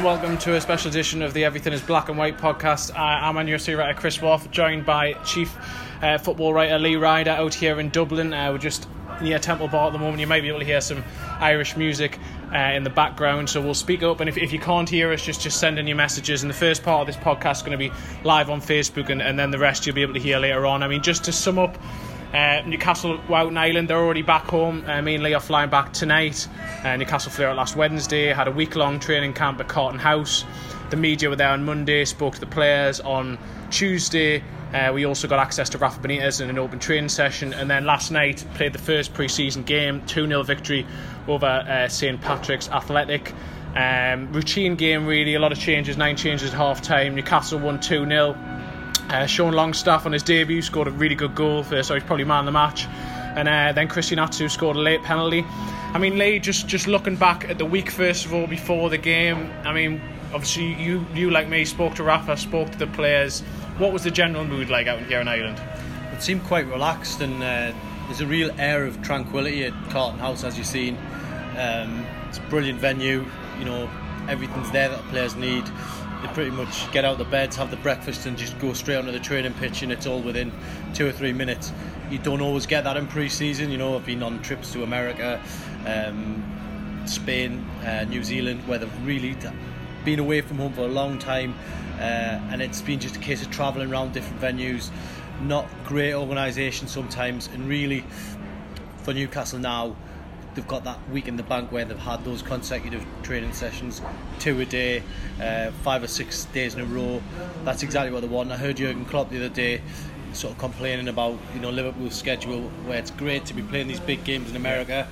and welcome to a special edition of the Everything is Black and White podcast. I'm on your writer Chris Wolf, joined by Chief uh, Football Writer Lee Ryder out here in Dublin. Uh, we're just near Temple Bar at the moment. You might be able to hear some Irish music uh, in the background, so we'll speak up. And if, if you can't hear us, just, just send in your messages. And the first part of this podcast is going to be live on Facebook, and, and then the rest you'll be able to hear later on. I mean, just to sum up, uh, Newcastle Wouten Island, they're already back home. Uh, me and Lee are flying back tonight. Uh, Newcastle flew out last Wednesday, had a week long training camp at Carton House. The media were there on Monday, spoke to the players on Tuesday. Uh, we also got access to Rafa Benitez in an open training session, and then last night played the first pre-season game, 2-0 victory over uh, St Patrick's Athletic. Um, routine game really, a lot of changes, nine changes at half time. Newcastle won 2 0. Uh, Sean Longstaff on his debut scored a really good goal for, so he's probably man of the match. And uh, then Christian Atsu scored a late penalty. I mean, Lee, just just looking back at the week first of all before the game. I mean, obviously you you like me spoke to Rafa, spoke to the players. What was the general mood like out here in Ireland? It seemed quite relaxed, and uh, there's a real air of tranquility at Carton House, as you've seen. Um, it's a brilliant venue. You know, everything's there that the players need they pretty much get out the beds, have the breakfast, and just go straight onto the training pitch, and it's all within two or three minutes. You don't always get that in pre-season. You know, I've been on trips to America, um, Spain, uh, New Zealand, where they've really been away from home for a long time, uh, and it's been just a case of travelling around different venues. Not great organisation sometimes, and really for Newcastle now they've got that week in the bank where they've had those consecutive training sessions, two a day, uh, five or six days in a row. That's exactly what they want. I heard Jurgen Klopp the other day sort of complaining about you know Liverpool's schedule where it's great to be playing these big games in America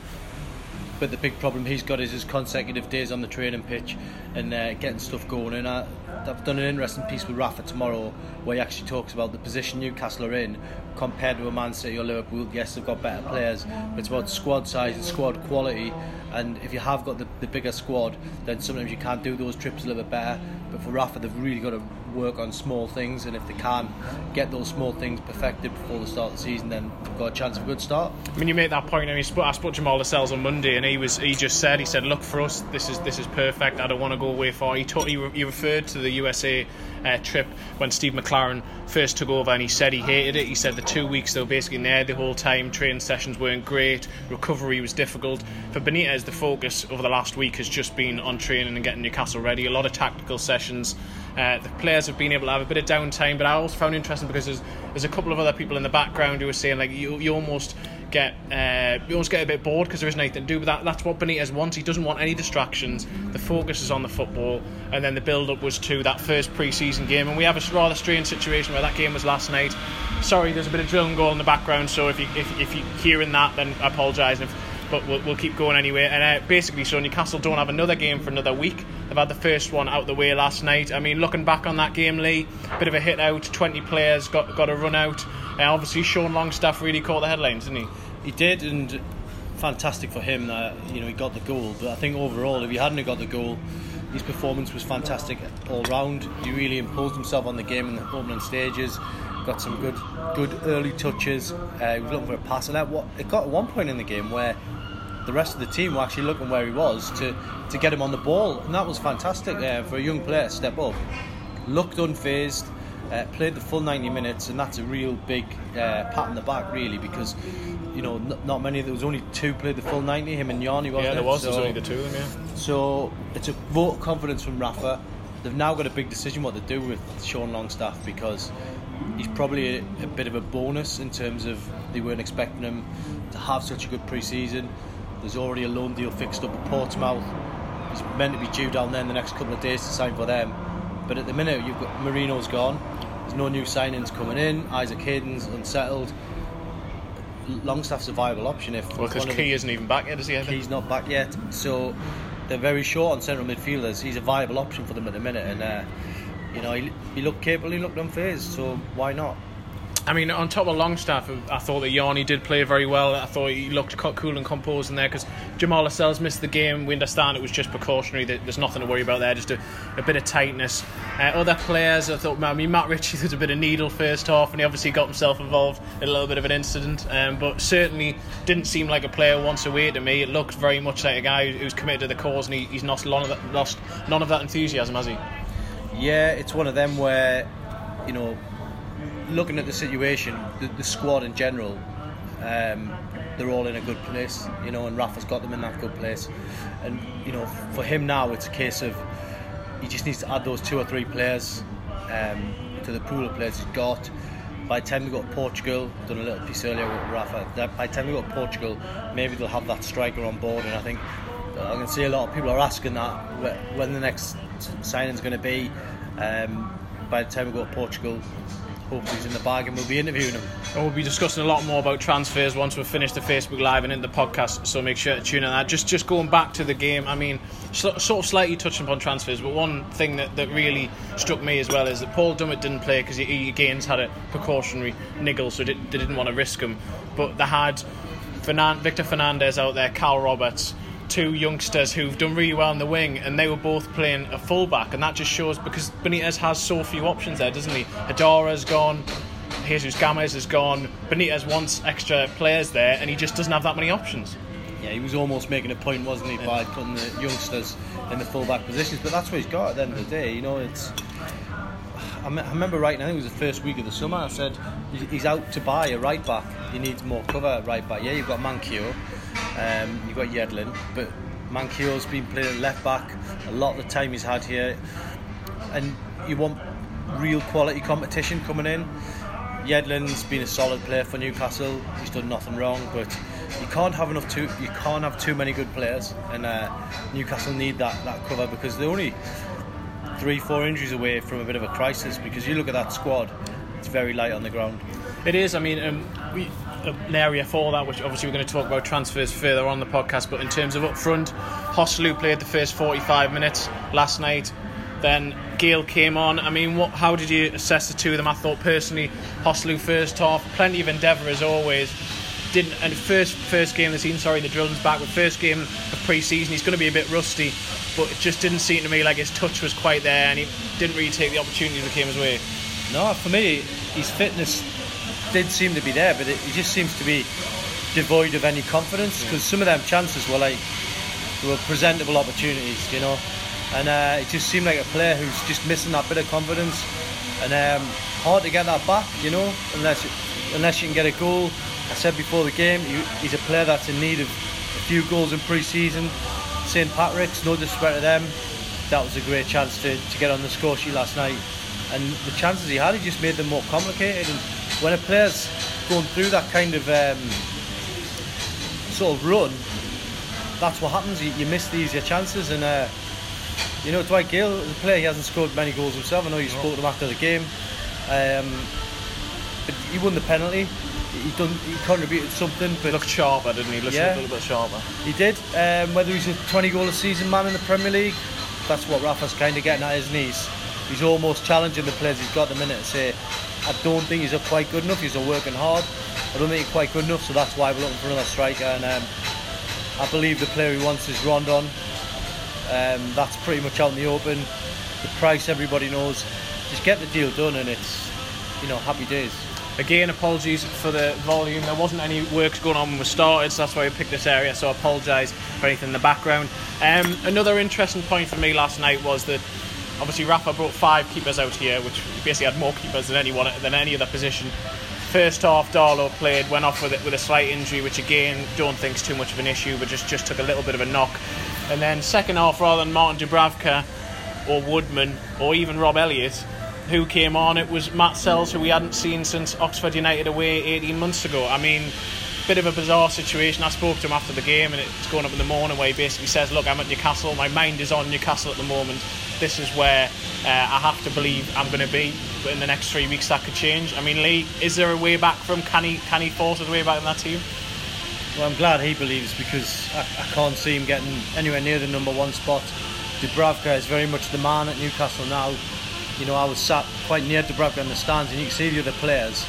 but the big problem he's got is his consecutive days on the training pitch and uh, getting stuff going. And I, I've done an interesting piece with Rafa tomorrow where he actually talks about the position Newcastle are in compared to a Man City or Liverpool. Yes, they've got better players, but it's about squad size and squad quality. And if you have got the, the bigger squad, then sometimes you can't do those trips a little bit better. But for Rafa, they've really got to work on small things, and if they can get those small things perfected before the start of the season, then they've got a chance of a good start. I mean, you make that point. I mean, I spoke to Jamal Lascelles on Monday, and he was he just said he said, "Look for us, this is this is perfect. I don't want to go away far." He taught, he, re- he referred to the USA uh, trip when Steve McClaren first took over, and he said he hated it. He said the two weeks they were basically there the whole time. Training sessions weren't great. Recovery was difficult. For Benitez, the focus over the last week has just been on training and getting Newcastle ready. A lot of tactical sessions. Uh, the players have been able to have a bit of downtime, but I also found interesting because there's, there's a couple of other people in the background who are saying like you, you almost get uh, you almost get a bit bored because there isn't anything to do. But that, that's what Benitez wants. He doesn't want any distractions. The focus is on the football, and then the build-up was to that first pre-season game. And we have a rather strange situation where that game was last night. Sorry, there's a bit of drill and goal in the background. So if you if, if you're hearing that, then I apologise. But we'll, we'll keep going anyway. And uh, basically, so Newcastle don't have another game for another week. They've had the first one out the way last night. I mean, looking back on that game, Lee, bit of a hit out. 20 players got got a run out. Obviously, Sean Longstaff really caught the headlines, didn't he? He did, and fantastic for him that you know he got the goal. But I think overall, if he hadn't got the goal, his performance was fantastic all round. He really imposed himself on the game in the opening stages. Got some good, good early touches. Uh, he was looking for a pass, and at what it got at one point in the game where the rest of the team were actually looking where he was to, to get him on the ball, and that was fantastic uh, for a young player to step up. Looked unfazed, uh, played the full 90 minutes, and that's a real big uh, pat on the back, really, because you know n- not many. There was only two played the full 90. Him and Yanni, wasn't Yeah, there it? was. So, There's only the two of them. Yeah. so it's a vote of confidence from Rafa. They've now got a big decision what to do with Sean Longstaff because he's probably a, a bit of a bonus in terms of they weren't expecting him to have such a good pre-season. There's already a loan deal fixed up at Portsmouth. He's meant to be due down there in the next couple of days to sign for them. But at the minute, you've got Merino's gone. There's no new signings coming in. Isaac Hayden's unsettled. Longstaff's a viable option if Well, because Ki isn't even back yet, is he? He's not back yet, so they're very short on central midfielders. He's a viable option for them at the minute, and uh, you know he, he looked capable, he looked unfazed, so why not? I mean, on top of Longstaff, I thought that Yarni did play very well. I thought he looked cool and composed in there because Jamal Lascelles missed the game. We understand it was just precautionary. There's nothing to worry about there, just a, a bit of tightness. Uh, other players, I thought, I mean, Matt Ritchie did a bit of needle first half and he obviously got himself involved in a little bit of an incident, um, but certainly didn't seem like a player once away to me. It looked very much like a guy who's committed to the cause and he, he's lost lost none of that enthusiasm, has he? Yeah, it's one of them where, you know, looking at the situation, the, the squad in general, um, they're all in a good place, you know, and Rafa's got them in that good place. And, you know, for him now, it's a case of he just needs to add those two or three players um, to the pool of players he's got. By the time we got Portugal, done a little piece earlier with Rafa, by the time we got Portugal, maybe they'll have that striker on board. And I think I can see a lot of people are asking that when the next signing is going to be. Um, by the time we to Portugal, hopefully he's in the bag and we'll be interviewing him. And we'll be discussing a lot more about transfers once we've finished the Facebook Live and in the podcast, so make sure to tune in that. Just just going back to the game, I mean, sort of slightly touching upon transfers, but one thing that, that really struck me as well is that Paul Dummett didn't play because he, he had a precautionary niggle, so they, didn't want to risk him. But they had Victor Fernandez out there, Cal Roberts, two youngsters who've done really well in the wing, and they were both playing a fullback, and that just shows because Benitez has so few options there, doesn't he? Haidara's gone, Jesus Gamez has gone, Benitez wants extra players there, and he just doesn't have that many options. Yeah, he was almost making a point, wasn't he, yeah. by putting the youngsters in the fullback positions, but that's what he's got at the end of the day. You know, it's. I remember writing, I think it was the first week of the summer, I said he's out to buy a right back. He needs more cover at right back. Yeah, you've got Manquillo, um, you've got Yedlin, but Manquillo's been playing at left back a lot of the time he's had here, and you want real quality competition coming in. Yedlin's been a solid player for Newcastle. He's done nothing wrong, but you can't have enough too. You can't have too many good players, and uh, Newcastle need that that cover because they're only three, four injuries away from a bit of a crisis. Because you look at that squad, it's very light on the ground. It is. I mean, um, we an area for that, which obviously we're going to talk about transfers further on the podcast. But in terms of up front, Joselu played the first 45 minutes last night. Then Gayle came on. I mean, what? How did you assess the two of them? I thought personally, Joselu first half, plenty of endeavour as always. Didn't and first first game of the season. Sorry, the drill's back. But first game of pre-season, he's going to be a bit rusty. But it just didn't seem to me like his touch was quite there, and he didn't really take the opportunities that came his way. No, for me, his fitness did seem to be there, but it, he just seems to be devoid of any confidence because yeah. some of them chances were like were presentable opportunities, you know, and uh, it just seemed like a player who's just missing that bit of confidence, and um, hard to get that back, you know, unless you, unless you can get a goal. I said before the game, he's a player that's in need of a few goals in pre-season. St Patrick's, no disrespect to them, that was a great chance to, to get on the score sheet last night, and the chances he had, he just made them more complicated. And, when a player's going through that kind of um, sort of run, that's what happens. You, you miss the easier chances, and uh, you know Dwight Gayle, the player, he hasn't scored many goals himself. I know you spoke to him after the game, um, but he won the penalty. He done, he contributed something, but looked sharper, didn't he? Looked yeah, a little bit sharper. He did. Um, whether he's a 20 goal a season man in the Premier League, that's what Rafa's kind of getting at, his knees. He's almost challenging the players he's got the minute to say, I don't think he's quite good enough. He's working hard. I don't think he's quite good enough, so that's why we're looking for another striker. And um, I believe the player he wants is Rondon. Um, that's pretty much out in the open. The price everybody knows. Just get the deal done, and it's you know happy days. Again, apologies for the volume. There wasn't any works going on when we started, so that's why we picked this area. So I apologise for anything in the background. Um, another interesting point for me last night was that Obviously, Rafa brought five keepers out here, which basically had more keepers than anyone than any other position. First half, Darlow played, went off with it with a slight injury, which again don't think is too much of an issue, but just just took a little bit of a knock. And then second half, rather than Martin Dubravka or Woodman or even Rob Elliott, who came on, it was Matz Sels, who we hadn't seen since Oxford United away 18 months ago. I mean, bit of a bizarre situation. I spoke to him after the game, and it's going up in the morning where he basically says, "Look, I'm at Newcastle. My mind is on Newcastle at the moment this is where uh, I have to believe I'm going to be. But in the next three weeks, that could change. I mean, Lee, is there a way back from? Can he can he force his way back in that team? Well, I'm glad he believes because I, I can't see him getting anywhere near the number one spot. Dubravka is very much the man at Newcastle now. You know, I was sat quite near Dubravka in the stands, and you can see the other players.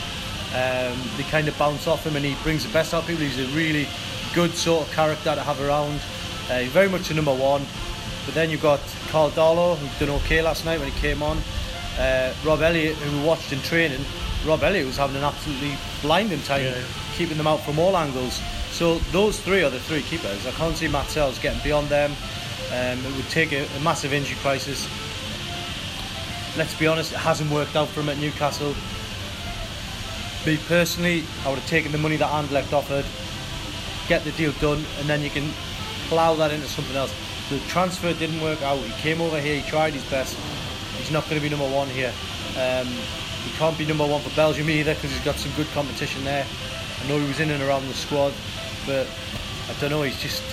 Um, they kind of bounce off him and he brings the best out of people. He's a really good sort of character to have around. Uh, very much a number one. But then you've got Karl Darlow, who done okay last night when he came on. Uh, Rob Elliott, who we watched in training. Rob Elliott was having an absolutely blinding time, Yeah. keeping them out from all angles. So those three are the three keepers. I can't see Matz Sels getting beyond them. Um, it would take a, a massive injury crisis. Let's be honest, it hasn't worked out for him at Newcastle. Me personally, I would have taken the money that Anderlecht offered, get the deal done, and then you can plough that into something else. The transfer didn't work out. He came over here, he tried his best. He's not going to be number one here. Um, he can't be number one for Belgium either because he's got some good competition there. I know he was in and around the squad, but I don't know. He's just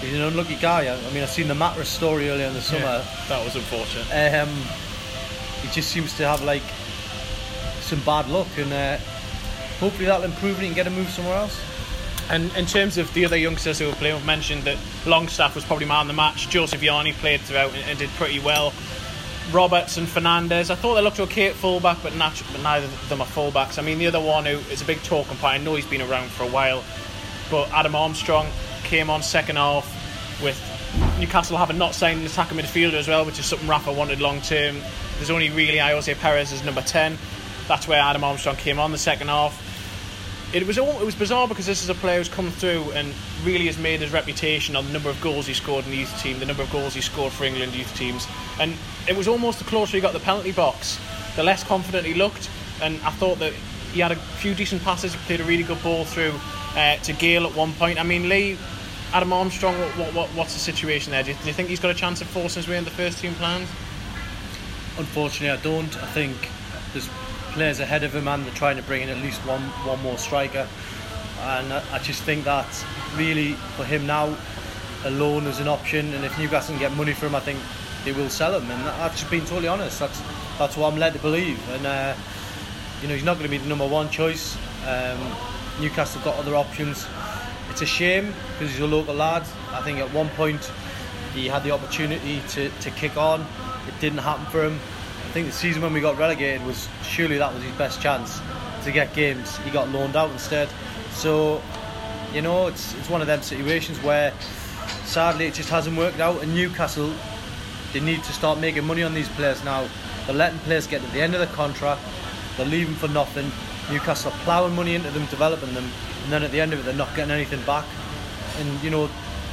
he's an unlucky guy. I, I mean, I've seen the Mattress story earlier in the summer. Yeah, that was unfortunate. Um, he just seems to have like some bad luck, and uh, hopefully that'll improve and he can get a move somewhere else. And in terms of the other youngsters who were playing, we've mentioned that Longstaff was probably man of the match. Joseph Yanni played throughout and, and did pretty well. Roberts and Fernandez, I thought they looked okay at fullback, but, but neither of them are fullbacks. I mean, the other one who is a big talking point, I know he's been around for a while, but Adam Armstrong came on second half with Newcastle having not signed an attacking midfielder as well, which is something Rafa wanted long term. There's only really Ayoze Perez as number 10. That's where Adam Armstrong came on the second half it was all, it was bizarre because this is a player who's come through and really has made his reputation on the number of goals he scored in the youth team, the number of goals he scored for England youth teams, and it was almost the closer he got the penalty box, the less confident he looked. And I thought that he had a few decent passes, he played a really good ball through uh, to Gayle at one point. I mean, Lee, Adam Armstrong, what, what, what's the situation there? Do you, do you think he's got a chance of forcing his way into the first team plans? Unfortunately, I don't. I think there's players ahead of him, and they're trying to bring in at least one one more striker. And I, just think that really for him now, a loan is an option. And if Newcastle can get money for him, I think they will sell him. And I've just been totally honest. That's that's what I'm led to believe. And uh, you know, he's not going to be the number one choice. Um, Newcastle got other options. It's a shame because he's a local lad. I think at one point he had the opportunity to, to kick on. It didn't happen for him. I think the season when we got relegated was surely that was his best chance to get games. He got loaned out instead. So, you know, it's it's one of them situations where sadly it just hasn't worked out. And Newcastle, they need to start making money on these players now. They're letting players get to the end of the contract. They're leaving for nothing. Newcastle are ploughing money into them, developing them, and then at the end of it, they're not getting anything back. And you know,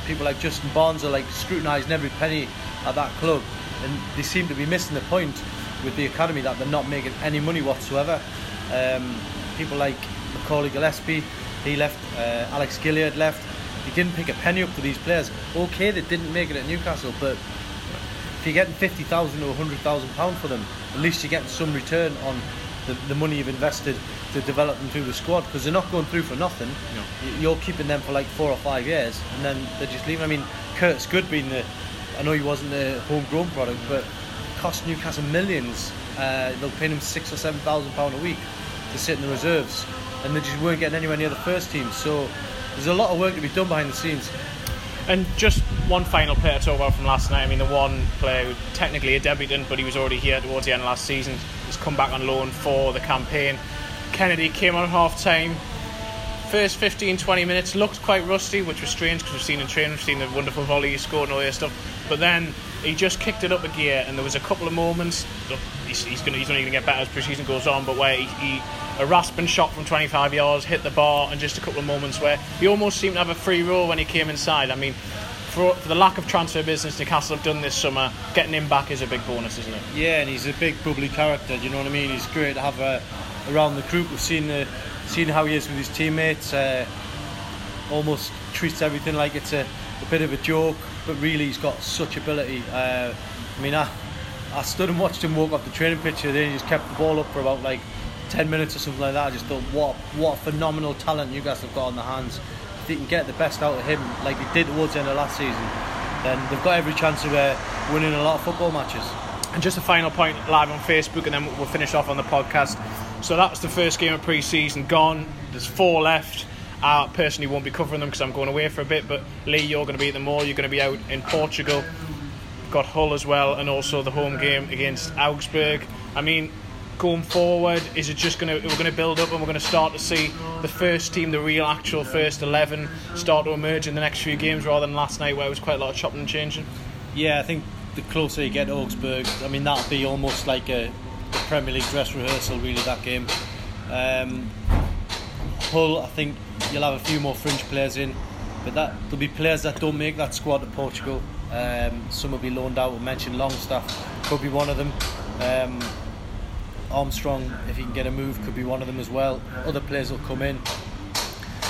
people like Justin Barnes are like scrutinising every penny at that club, and they seem to be missing the point with the academy that they're not making any money whatsoever. Um, people like Macaulay Gillesphey, he left. Uh, Alex Gilliead left. He didn't pick a penny up for these players. Okay, they didn't make it at Newcastle, but if you're getting fifty thousand or hundred thousand pounds for them, at least you're getting some return on the, the money you've invested to develop them through the squad because they're not going through for nothing. No. You're keeping them for like four or five years, and then they're just leaving. I mean, Curtis Good being the, I know he wasn't the homegrown product, but cost Newcastle millions. Uh, they'll pay him six or seven thousand pound a week to sit in the reserves, and they just weren't getting anywhere near the first team. So there's a lot of work to be done behind the scenes. And just one final player to talk about from last night. I mean, the one player who technically a debutant, but he was already here towards the end of last season, has come back on loan for the campaign. Kenedy came on half time. First 15 20 minutes looked quite rusty, which was strange because we've seen in training, we've seen the wonderful volley he scored and all that stuff. But then he just kicked it up a gear, and there was a couple of moments. He's, he's, gonna, he's only going to get better as pre-season goes on, but where he, he a rasping shot from 25 yards hit the bar, and just a couple of moments where he almost seemed to have a free roll when he came inside. I mean, for, for the lack of transfer business Newcastle have done this summer, getting him back is a big bonus, isn't it? Yeah, and he's a big bubbly character. Do you know what I mean? He's great to have uh, around the group. We've seen uh, seen how he is with his teammates. Uh, almost treats everything like it's a, a bit of a joke, but really he's got such ability. Uh, I mean, I, I stood and watched him walk off the training pitch and then he just kept the ball up for about like 10 minutes or something like that. I just thought, what what phenomenal talent you guys have got on the hands. If they can get the best out of him, like they did towards the end of last season, then they've got every chance of uh, winning a lot of football matches. And just a final point live on Facebook, and then we'll finish off on the podcast. So that was the first game of pre-season gone. There's four left. I personally won't be covering them because I'm going away for a bit. But Lee, you're going to be at them all. You're going to be out in Portugal. Got Hull as well, and also the home game against Augsburg. I mean, going forward? Is it just going to we're going to build up and we're going to start to see the first team, the real actual first eleven, start to emerge in the next few games rather than last night where it was quite a lot of chopping and changing? Yeah, I think the closer you get to Augsburg, I mean that'll be almost like a, a Premier League dress rehearsal, really. That game. Um, Hull, I think you'll have a few more fringe players in, but that there'll be players that don't make that squad to Portugal. Um, some will be loaned out. We mentioned Longstaff could be one of them. Um, Armstrong, if he can get a move, could be one of them as well. Other players will come in.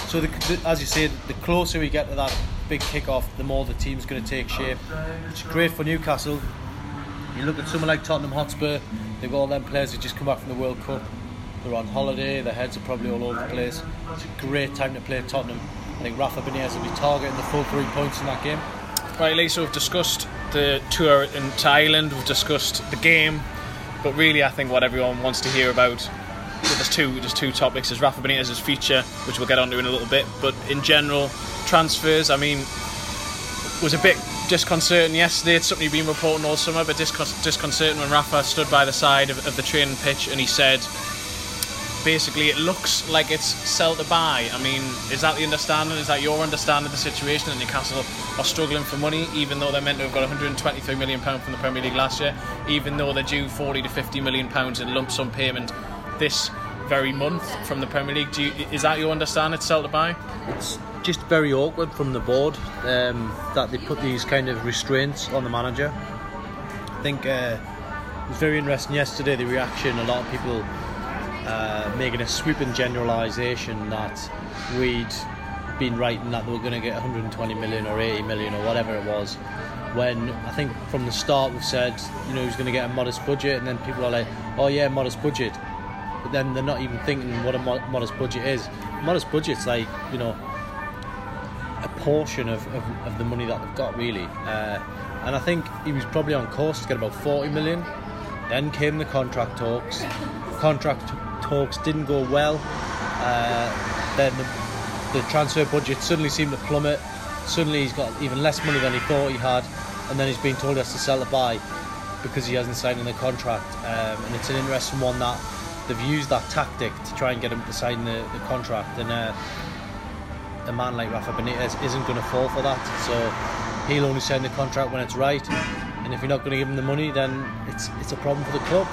So, the, the, as you say, the closer we get to that big kick-off, the more the team's going to take shape. It's great for Newcastle. You look at someone like Tottenham Hotspur, they've got all them players who just come back from the World Cup. They're on holiday, their heads are probably all over the place. It's a great time to play Tottenham. I think Rafa Benitez will be targeting the full three points in that game. Right, Lisa, we've discussed the tour in Thailand, we've discussed the game, but really I think what everyone wants to hear about there's two there's two topics. There's Rafa Benitez's future, which we'll get onto in a little bit, but in general, transfers, I mean, was a bit disconcerting yesterday. It's something you've been reporting all summer, but discon- disconcerting when Rafa stood by the side of, of the training pitch and he said basically it looks like it's sell to buy. I mean, is that the understanding? Is that your understanding of the situation that Newcastle are struggling for money, even though they're meant to have got 123 million pound from the Premier League last year, even though they're due 40 to 50 million pounds in lump sum payment this very month from the Premier League? You, is that your understanding? It's sell to buy. It's just very awkward from the board um, that they put these kind of restraints on the manager. I think uh, it was very interesting yesterday the reaction. A lot of people uh, making a sweeping generalisation that we'd been writing that they were going to get 120 million or 80 million or whatever it was. When I think from the start we've said, you know, he's going to get a modest budget, and then people are like, oh yeah, modest budget. But then they're not even thinking what a mo- modest budget is. Modest budget's like, you know, a portion of, of, of the money that they've got, really. Uh, and I think he was probably on course to get about 40 million. Then came the contract talks. Contract talks didn't go well. Uh, then the, the transfer budget suddenly seemed to plummet. Suddenly he's got even less money than he thought he had, and then he's been told he has to sell to buy because he hasn't signed the contract. Um, and it's an interesting one that they've used that tactic to try and get him to sign the, the contract. And uh, a man like Rafa Benitez isn't going to fall for that. So he'll only sign the contract when it's right. And if you're not going to give him the money, then it's it's a problem for the club.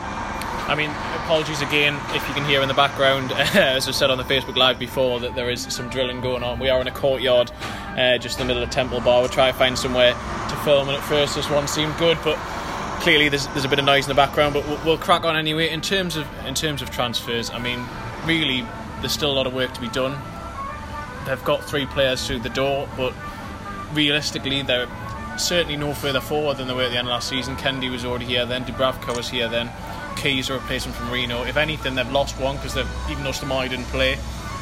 I mean, apologies again if you can hear in the background, as I said on the Facebook Live before, that there is some drilling going on. We are in a courtyard uh, just in the middle of Temple Bar. We'll try to find somewhere to film, and at first this one seemed good, but clearly there's, there's a bit of noise in the background. But we'll, we'll crack on anyway. In terms of in terms of transfers, I mean, really, there's still a lot of work to be done. They've got three players through the door, but realistically, they're certainly no further forward than they were at the end of last season. Kenedy was already here then, Dubravka was here then. Ki's a replacement from Reno. If anything, they've lost one because even though Stamai didn't play,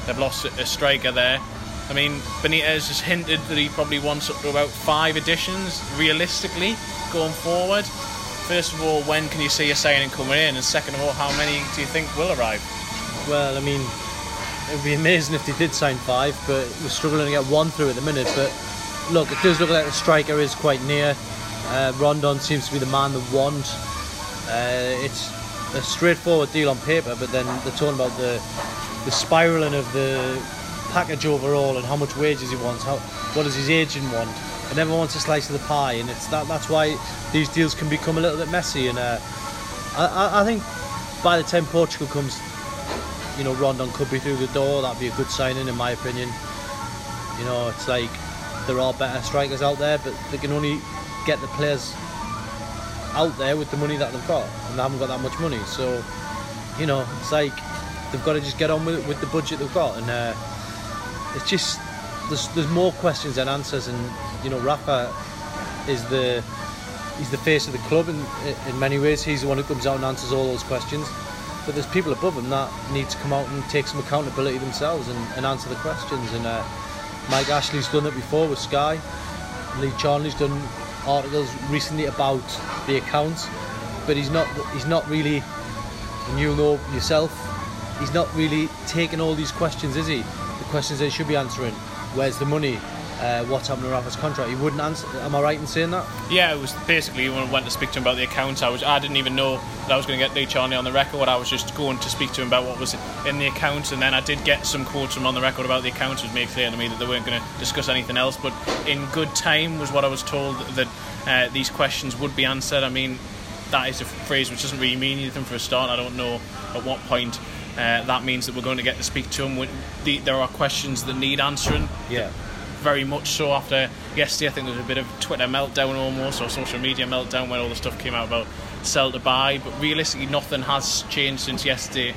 they've lost a striker there. I mean, Benitez has hinted that he probably wants up to about five additions realistically going forward. First of all, when can you see a signing coming in? And second of all, how many do you think will arrive? Well, I mean, it would be amazing if they did sign five, but we're struggling to get one through at the minute. But look, it does look like the striker is quite near. Uh, Rondon seems to be the man they want. Uh, it's a straightforward deal on paper, but then they're talking about the the spiraling of the package overall and how much wages he wants. How what does his agent want? And everyone wants a slice of the pie, and it's that that's why these deals can become a little bit messy. And uh, I, I think by the time Portugal comes, you know, Rondon could be through the door. That'd be a good signing, in my opinion. You know, it's like there are better strikers out there, but they can only get the players out there with the money that they've got, and they haven't got that much money. So, you know, it's like they've got to just get on with it with the budget they've got, and uh, it's just there's there's more questions than answers, and you know, Rafa is the he's the face of the club in in many ways. He's the one who comes out and answers all those questions. But there's people above him that need to come out and take some accountability themselves and, and answer the questions. And uh, Mike Ashley's done it before with Sky. Lee Charnley's done articles recently about the accounts, but he's not he's not really, and you'll know yourself, he's not really taking all these questions, is he? The questions they should be answering. Where's the money? Uh, what's happening to Rafa's contract. He wouldn't answer. Am I right in saying that? Yeah, it was basically when I went to speak to him about the accounts. I was I didn't even know that I was going to get Lee Charnley on the record. I was just going to speak to him about what was in the accounts, and then I did get some quotes from on the record about the accounts, which made clear to me that they weren't going to discuss anything else. But in good time was what I was told that uh, these questions would be answered. I mean, that is a phrase which doesn't really mean anything for a start. I don't know at what point. Uh, that means that we're going to get to speak to him. The, there are questions that need answering. Yeah very much so after yesterday. I think there was a bit of Twitter meltdown almost, or social media meltdown when all the stuff came out about sell to buy. But realistically, nothing has changed since yesterday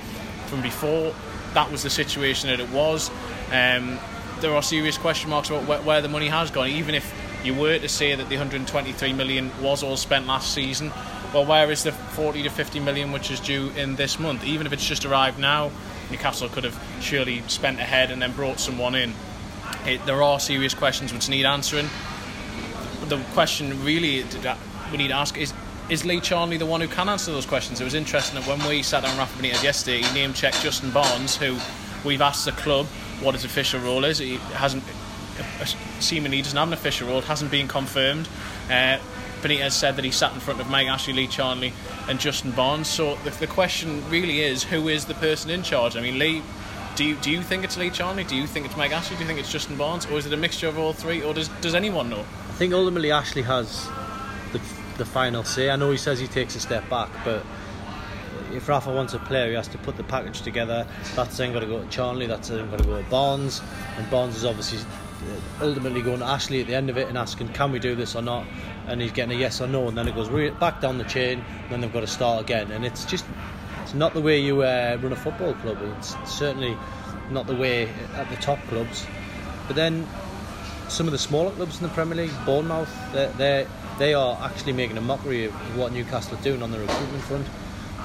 from before. That was the situation that it was. Um, there are serious question marks about where, where the money has gone. Even if you were to say that the 123 million was all spent last season, well, where is the 40 to 50 million which is due in this month? Even if it's just arrived now, Newcastle could have surely spent ahead and then brought someone in. It, there are serious questions which need answering. The question really that we need to ask is is Lee Charnley the one who can answer those questions? It was interesting that when we sat down with Rafa Benitez yesterday, he name checked Justin Barnes, who we've asked the club what his official role is. He hasn't seemingly doesn't have an official role. It hasn't been confirmed. Uh, Benitez said that he sat in front of Mike Ashley, Lee Charnley, and Justin Barnes. So the, the question really is, who is the person in charge? I mean, Lee do you, do you think it's Lee Charnley? Do you think it's Mike Ashley? Do you think it's Justin Barnes? Or is it a mixture of all three? Or does, does anyone know? I think ultimately Ashley has the, the final say. I know he says he takes a step back, but if Rafa wants a player, he has to put the package together. That's then got to go to Charnley, that's then got to go to Barnes, and Barnes is obviously uh, ultimately going to Ashley at the end of it and asking, can we do this or not? And he's getting a yes or no, and then it goes back down the chain, and then they've got to start again. And it's just it's not the way you uh, run a football club. It's certainly not the way at the top clubs. But then some of the smaller clubs in the Premier League, Bournemouth, they they are actually making a mockery of what Newcastle are doing on the recruitment front.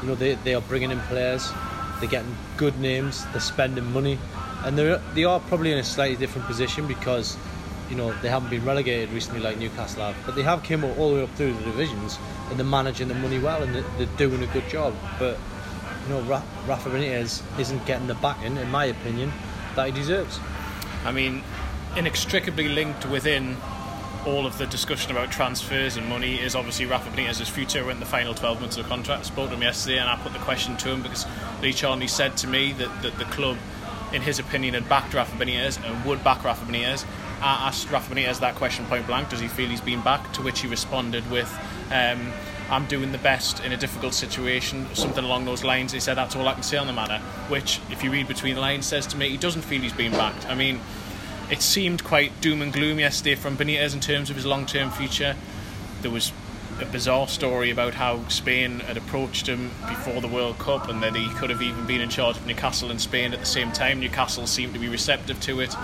You know, they, they are bringing in players, they're getting good names, they're spending money, and they they are probably in a slightly different position because you know they haven't been relegated recently like Newcastle have, but they have came all the way up through the divisions and they're managing the money well and they're, they're doing a good job. But know, Rafa Benitez isn't getting the backing, in my opinion, that he deserves. I mean, inextricably linked within all of the discussion about transfers and money is obviously Rafa Benitez's future in the final 12 months of the contract. I spoke to him yesterday and I put the question to him because Lee Charnley said to me that, that the club, in his opinion, had backed Rafa Benitez and would back Rafa Benitez. I asked Rafa Benitez that question point blank, does he feel he's been backed? To which he responded with, um, I'm doing the best in a difficult situation, something along those lines. He said that's all I can say on the matter, which, if you read between the lines, says to me he doesn't feel he's being backed. I mean, it seemed quite doom and gloom yesterday from Benitez in terms of his long term future. There was a bizarre story about how Spain had approached him before the World Cup and that he could have even been in charge of Newcastle and Spain at the same time. Newcastle seemed to be receptive to it.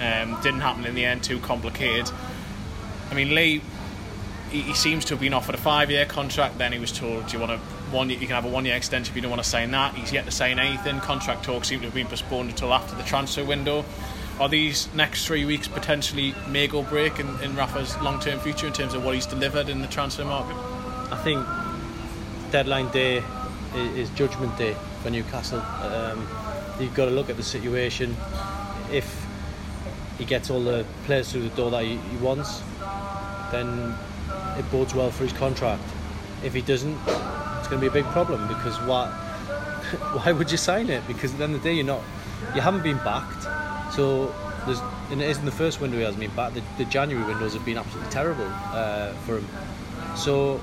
Um, didn't happen in the end, too complicated. I mean, Lee he, seems to have been offered a five-year contract. Then he was told, "Do you want a one? You can have a one-year extension if you don't want to sign that." He's yet to sign anything. Contract talks seem to have been postponed until after the transfer window. Are these next three weeks potentially make or break in, in Rafa's long-term future in terms of what he's delivered in the transfer market? I think deadline day is, judgment day for Newcastle. Um, you've got to look at the situation. If he gets all the players through the door that he, he wants, then it bodes well for his contract. If he doesn't, it's going to be a big problem because why? why would you sign it? Because at the end of the day, you're not, you haven't been backed. So there's, and it isn't the first window he hasn't been backed. The, the January windows have been absolutely terrible uh, for him. So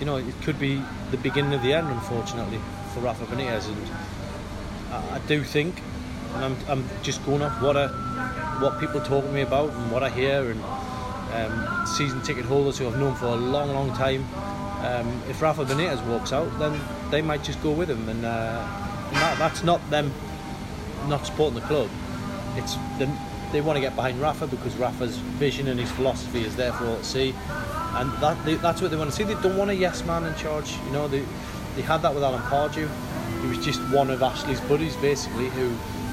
you know, it could be the beginning of the end, unfortunately, for Rafa Benitez. And I, I do think, and I'm, I'm just going off what I, what people talk to me about and what I hear and um, season ticket holders who I've known for a long, long time. Um, if Rafa Benitez walks out, then they might just go with him, and, uh, and that, that's not them not supporting the club. It's the, they want to get behind Rafa because Rafa's vision and his philosophy is there for all to see, and that they, that's what they want to see. They don't want a yes man in charge. You know, they they had that with Alan Pardew. He was just one of Ashley's buddies, basically, who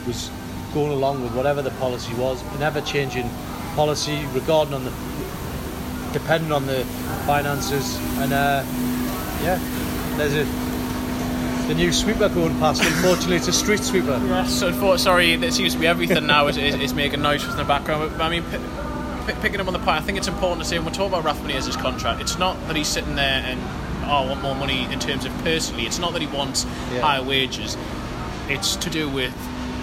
was going along with whatever the policy was, never changing policy regarding on the depending on the finances and uh, yeah there's a the new sweeper going past. Unfortunately, it's a street sweeper. Yes, unfortunately, sorry, it seems to be everything now is, is, is making noise in the background. But, I mean, p- p- picking up on the point, I think it's important to say when we talk about Rafa his contract, it's not that he's sitting there and oh, I want more money in terms of personally. It's not that he wants Yeah. higher wages. It's to do with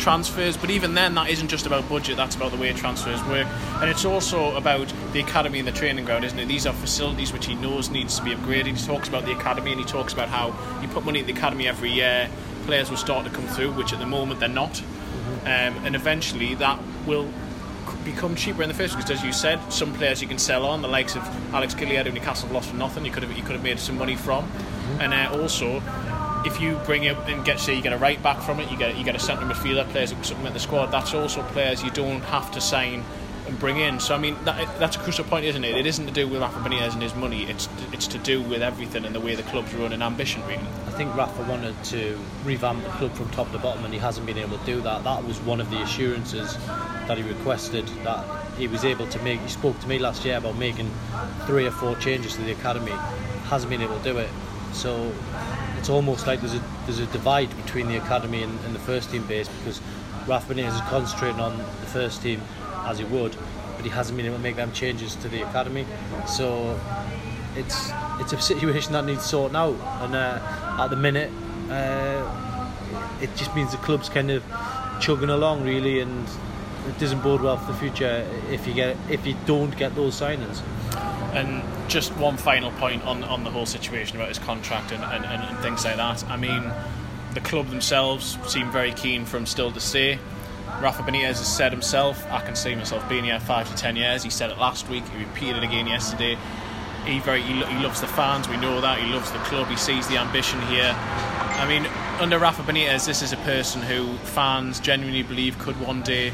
transfers, but even then, that isn't just about budget. That's about the way transfers work, and it's also about the academy and the training ground, isn't it? These are facilities which he knows needs to be upgraded. He talks about the academy, and he talks about how you put money in the academy every year. Players will start to come through, which at the moment they're not, um, and eventually that will become cheaper in the first because, as you said, some players you can sell on, the likes of Alex Gilliead, who Newcastle lost for nothing. You could have you could have made some money from, and uh, also if you bring it and get say you get a right back from it, you get you get a centre midfielder players that supplement the squad. That's also players you don't have to sign and bring in. So I mean that, that's a crucial point, isn't it? It isn't to do with Rafa Benitez and his money. It's it's to do with everything and the way the club's run and ambition, really. I think Rafa wanted to revamp the club from top to bottom, and he hasn't been able to do that. That was one of the assurances that he requested that he was able to make. He spoke to me last year about making three or four changes to the academy. Hasn't been able to do it. So it's almost like there's a there's a divide between the academy and, and the first team base because Benitez is concentrating on the first team as he would, but he hasn't been able to make them changes to the academy. So it's it's a situation that needs sorting out, and uh, at the minute, uh, it just means the club's kind of chugging along really, and it doesn't bode well for the future if you get if you don't get those signings. And just one final point on, on the whole situation about his contract and, and, and, things like that. I mean, the club themselves seem very keen for him still to stay. Rafa Benitez has said himself, I can see myself being here five to ten years. He said it last week, he repeated it again yesterday. He very he, lo- he loves the fans, we know that. He loves the club, he sees the ambition here. I mean, under Rafa Benitez, this is a person who fans genuinely believe could one day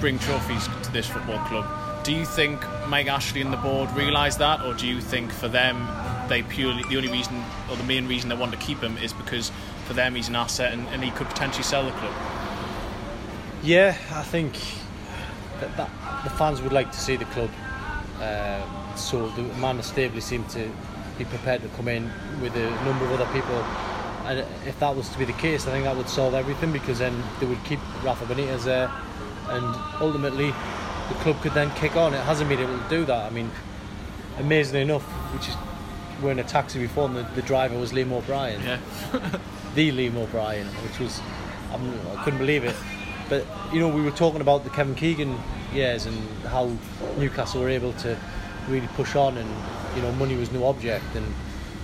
bring trophies to this football club. Do you think Mike Ashley and the board realise that, or do you think for them they purely the only reason or the main reason they want to keep him is because for them he's an asset and, and he could potentially sell the club? Yeah, I think that, that the fans would like to see the club. Uh, so the man Stabley seemed to be prepared to come in with a number of other people. And if that was to be the case, I think that would solve everything because then they would keep Rafa Benitez there, and ultimately the club could then kick on. It hasn't been able to do that. I mean, amazingly enough, which is we're in a taxi before, and the, the driver was Liam O'Brien Yeah. the Liam O'Brien, which was I'm, I couldn't believe it. But you know, we were talking about the Kevin Keegan years and how Newcastle were able to really push on, and you know, money was no object, and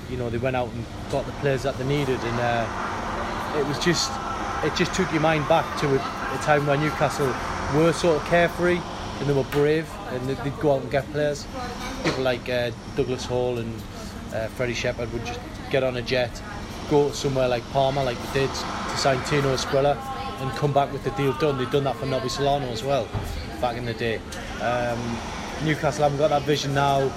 you know, they went out and got the players that they needed, and uh, it was just it just took your mind back to a, a time where Newcastle were sort of carefree and they were brave, and they'd they'd go out and get players. People like uh, Douglas Hall and uh, Freddie Shepherd would just get on a jet, go somewhere like Parma, like they did to sign Tino Asprilla, and come back with the deal done. They'd done that for Nobby Solano as well, back in the day. Um, Newcastle haven't got that vision now.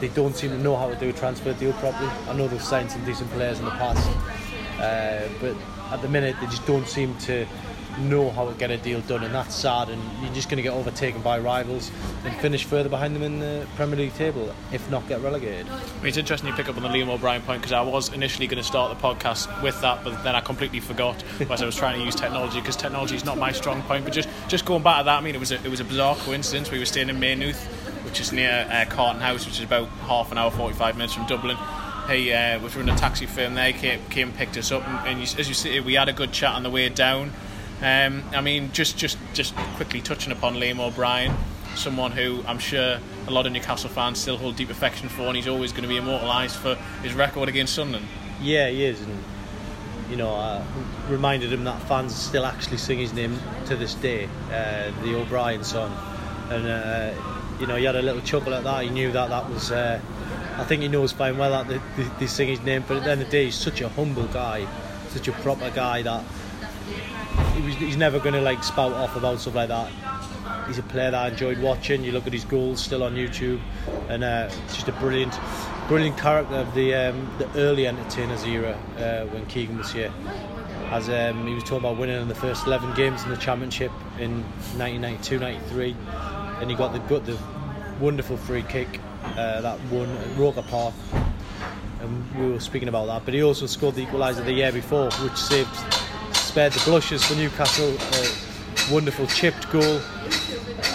They don't seem to know how to do a transfer deal properly. I know they've signed some decent players in the past, uh, but at the minute they just don't seem to know how to get a deal done, and that's sad. And you're just going to get overtaken by rivals and finish further behind them in the Premier League table, if not get relegated. It's interesting you pick up on the Liam O'Brien point because I was initially going to start the podcast with that, but then I completely forgot as I was trying to use technology because technology is not my strong point. But just just going back to that, I mean, it was a, it was a bizarre coincidence. We were staying in Maynooth, which is near uh, Carton House, which is about half an hour, forty five minutes from Dublin. He uh, was running a taxi firm there. He came, came picked us up, and, and you, as you see, we had a good chat on the way down. Um, I mean, just just just quickly touching upon Liam O'Brien, someone who I'm sure a lot of Newcastle fans still hold deep affection for, and he's always going to be immortalised for his record against Sunderland. Yeah, he is, and you know, I reminded him that fans still actually sing his name to this day, uh, the O'Brien song, and uh, you know, he had a little chuckle at that. He knew that that was. Uh, I think he knows fine well that they, they, they sing his name, but at the end of the day, he's such a humble guy, such a proper guy that he was, he's never going to like spout off about stuff like that. He's a player that I enjoyed watching. You look at his goals still on YouTube, and uh, just a brilliant, brilliant character of the um, the early entertainers era uh, when Keegan was here. As um, he was talking about winning in the first 11 games in the championship in 1992-93, and he got the good, the wonderful free kick uh, that won at Roker Park. And we were speaking about that. But he also scored the equaliser the year before, which saved spared the blushes for Newcastle. A wonderful chipped goal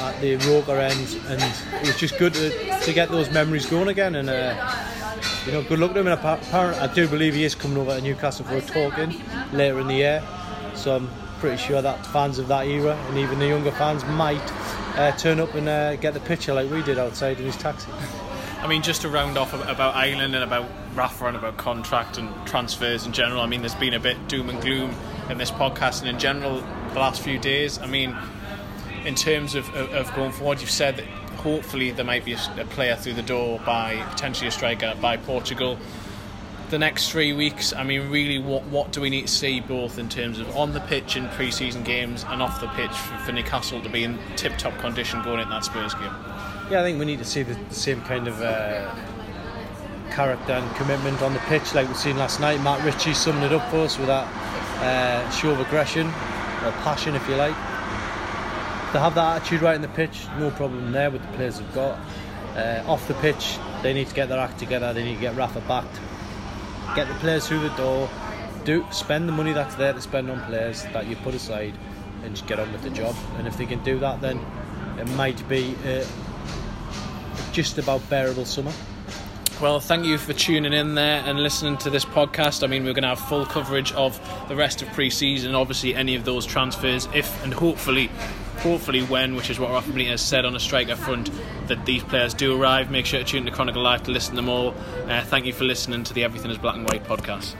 at the Roker end, and it was just good to, to get those memories going again. And uh, you know, good luck to him. And apparently, I do believe he is coming over to Newcastle for a talking later in the year. So I'm pretty sure that fans of that era and even the younger fans might uh, turn up and uh, get the picture like we did outside in his taxi. I mean, just to round off about Ireland and about Rafa and about contract and transfers in general. I mean, there's been a bit doom and gloom in this podcast and in general the last few days. I mean, in terms of, of, of going forward, you've said that hopefully there might be a, a player through the door by potentially a striker by Portugal the next three weeks, I mean, really, what what do we need to see both in terms of on the pitch in pre-season games and off the pitch for, for Newcastle to be in tip-top condition going into that Spurs game? Yeah, I think we need to see the, the same kind of uh, character and commitment on the pitch like we've seen last night. Matt Ritchie summed it up for us with that uh, show of aggression or passion, if you like. To have that attitude right in the pitch, no problem there with the players they've got. Uh, off the pitch, they need to get their act together. They need to get Rafa backed get the players through the door, do spend the money that's there to spend on players that you put aside, and just get on with the job. And if they can do that, then it might be uh, just about bearable summer. Well, thank you for tuning in there and listening to this podcast. I mean, we're going to have full coverage of the rest of pre-season, obviously any of those transfers, if and hopefully hopefully when, which is what Rafa Benitez said on a striker front, that these players do arrive. Make sure to tune to Chronicle Live to listen to them all. Uh, thank you for listening to the Everything is Black and White podcast.